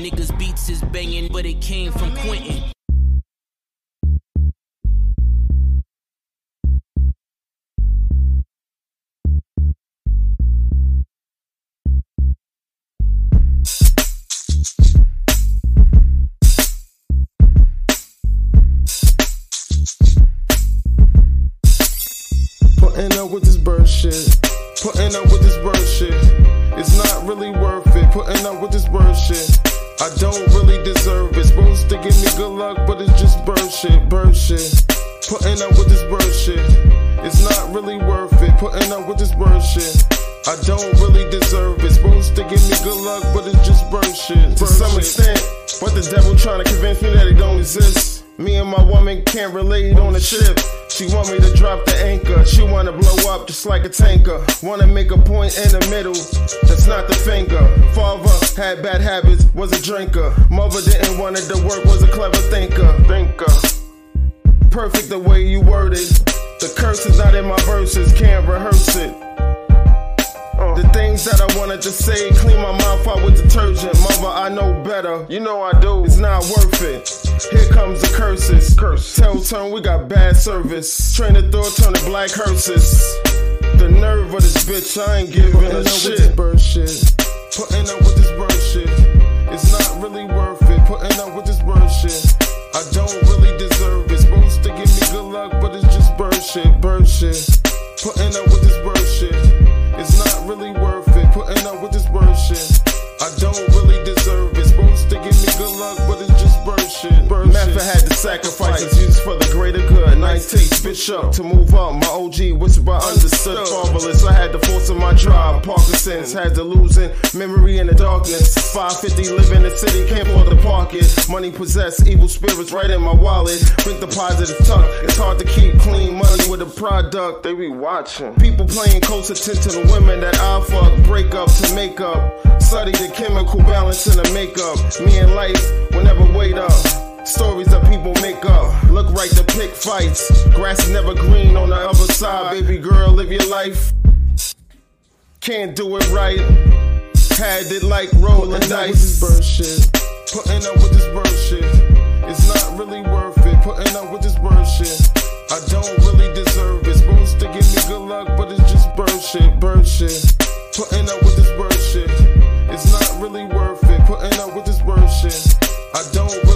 Niggas beats is banging, but it came from Quentin. Putting up with this bird shit. Putting up with this bird shit. I don't really deserve it. Supposed to give me good luck, but it's just bird shit, bird shit. Putting up with this bird shit. It's not really worth it. Putting up with this bird shit. I don't really deserve it. Supposed to give me good luck, but it's just bird shit. To some extent, but the devil trying to convince me that it don't exist. Me and my woman can't relate on the ship. She want me to drop the anchor. She up just like a tanker. Wanna make a point in the middle. That's not the finger. Father had bad habits, was a drinker. Mother didn't want it to work, was a clever thinker. Thinker. Perfect the way you worded. The curse is not in my verses, can't rehearse it. The things that I wanna just say, clean my mouth out with detergent. Mother, I know better. You know I do. It's not worth it. Here comes the curses. Curse. Tell turn, we got bad service. Train the thought, turn to black hearses. The nerve of this bitch, I ain't giving a shit. With this bird shit. Putting up with this bird shit. It's not really worth it. Putting up with this bird shit. Method had to sacrifice his youth for the greater good. Nice taste, bitch up to move up. My OG whisper understood fatherless. I had the force of my drive. Parkinson's had to losing memory in the darkness. 550 live in the city, can't afford park it. Money possessed, evil spirits right in my wallet. The positive tuck. It's hard to keep clean money with a product. They be watching. People playing close attention to the women that I fuck. Break up to make up. Study the chemical balance in the makeup. Me and life will never wait up. Stories that people make up. Look right to pick fights. Grass is never green on the other side. Baby girl, live your life. Can't do it right. Had it like rolling dice. Bird shit. Putting up with this bird shit. It's not really worth it. Putting up with this bird shit. I don't really deserve it. Supposed to give me good luck, but it's just bird shit, bird shit. Putting up with this bird shit. It's not really worth it. Putting up with this bird shit. I don't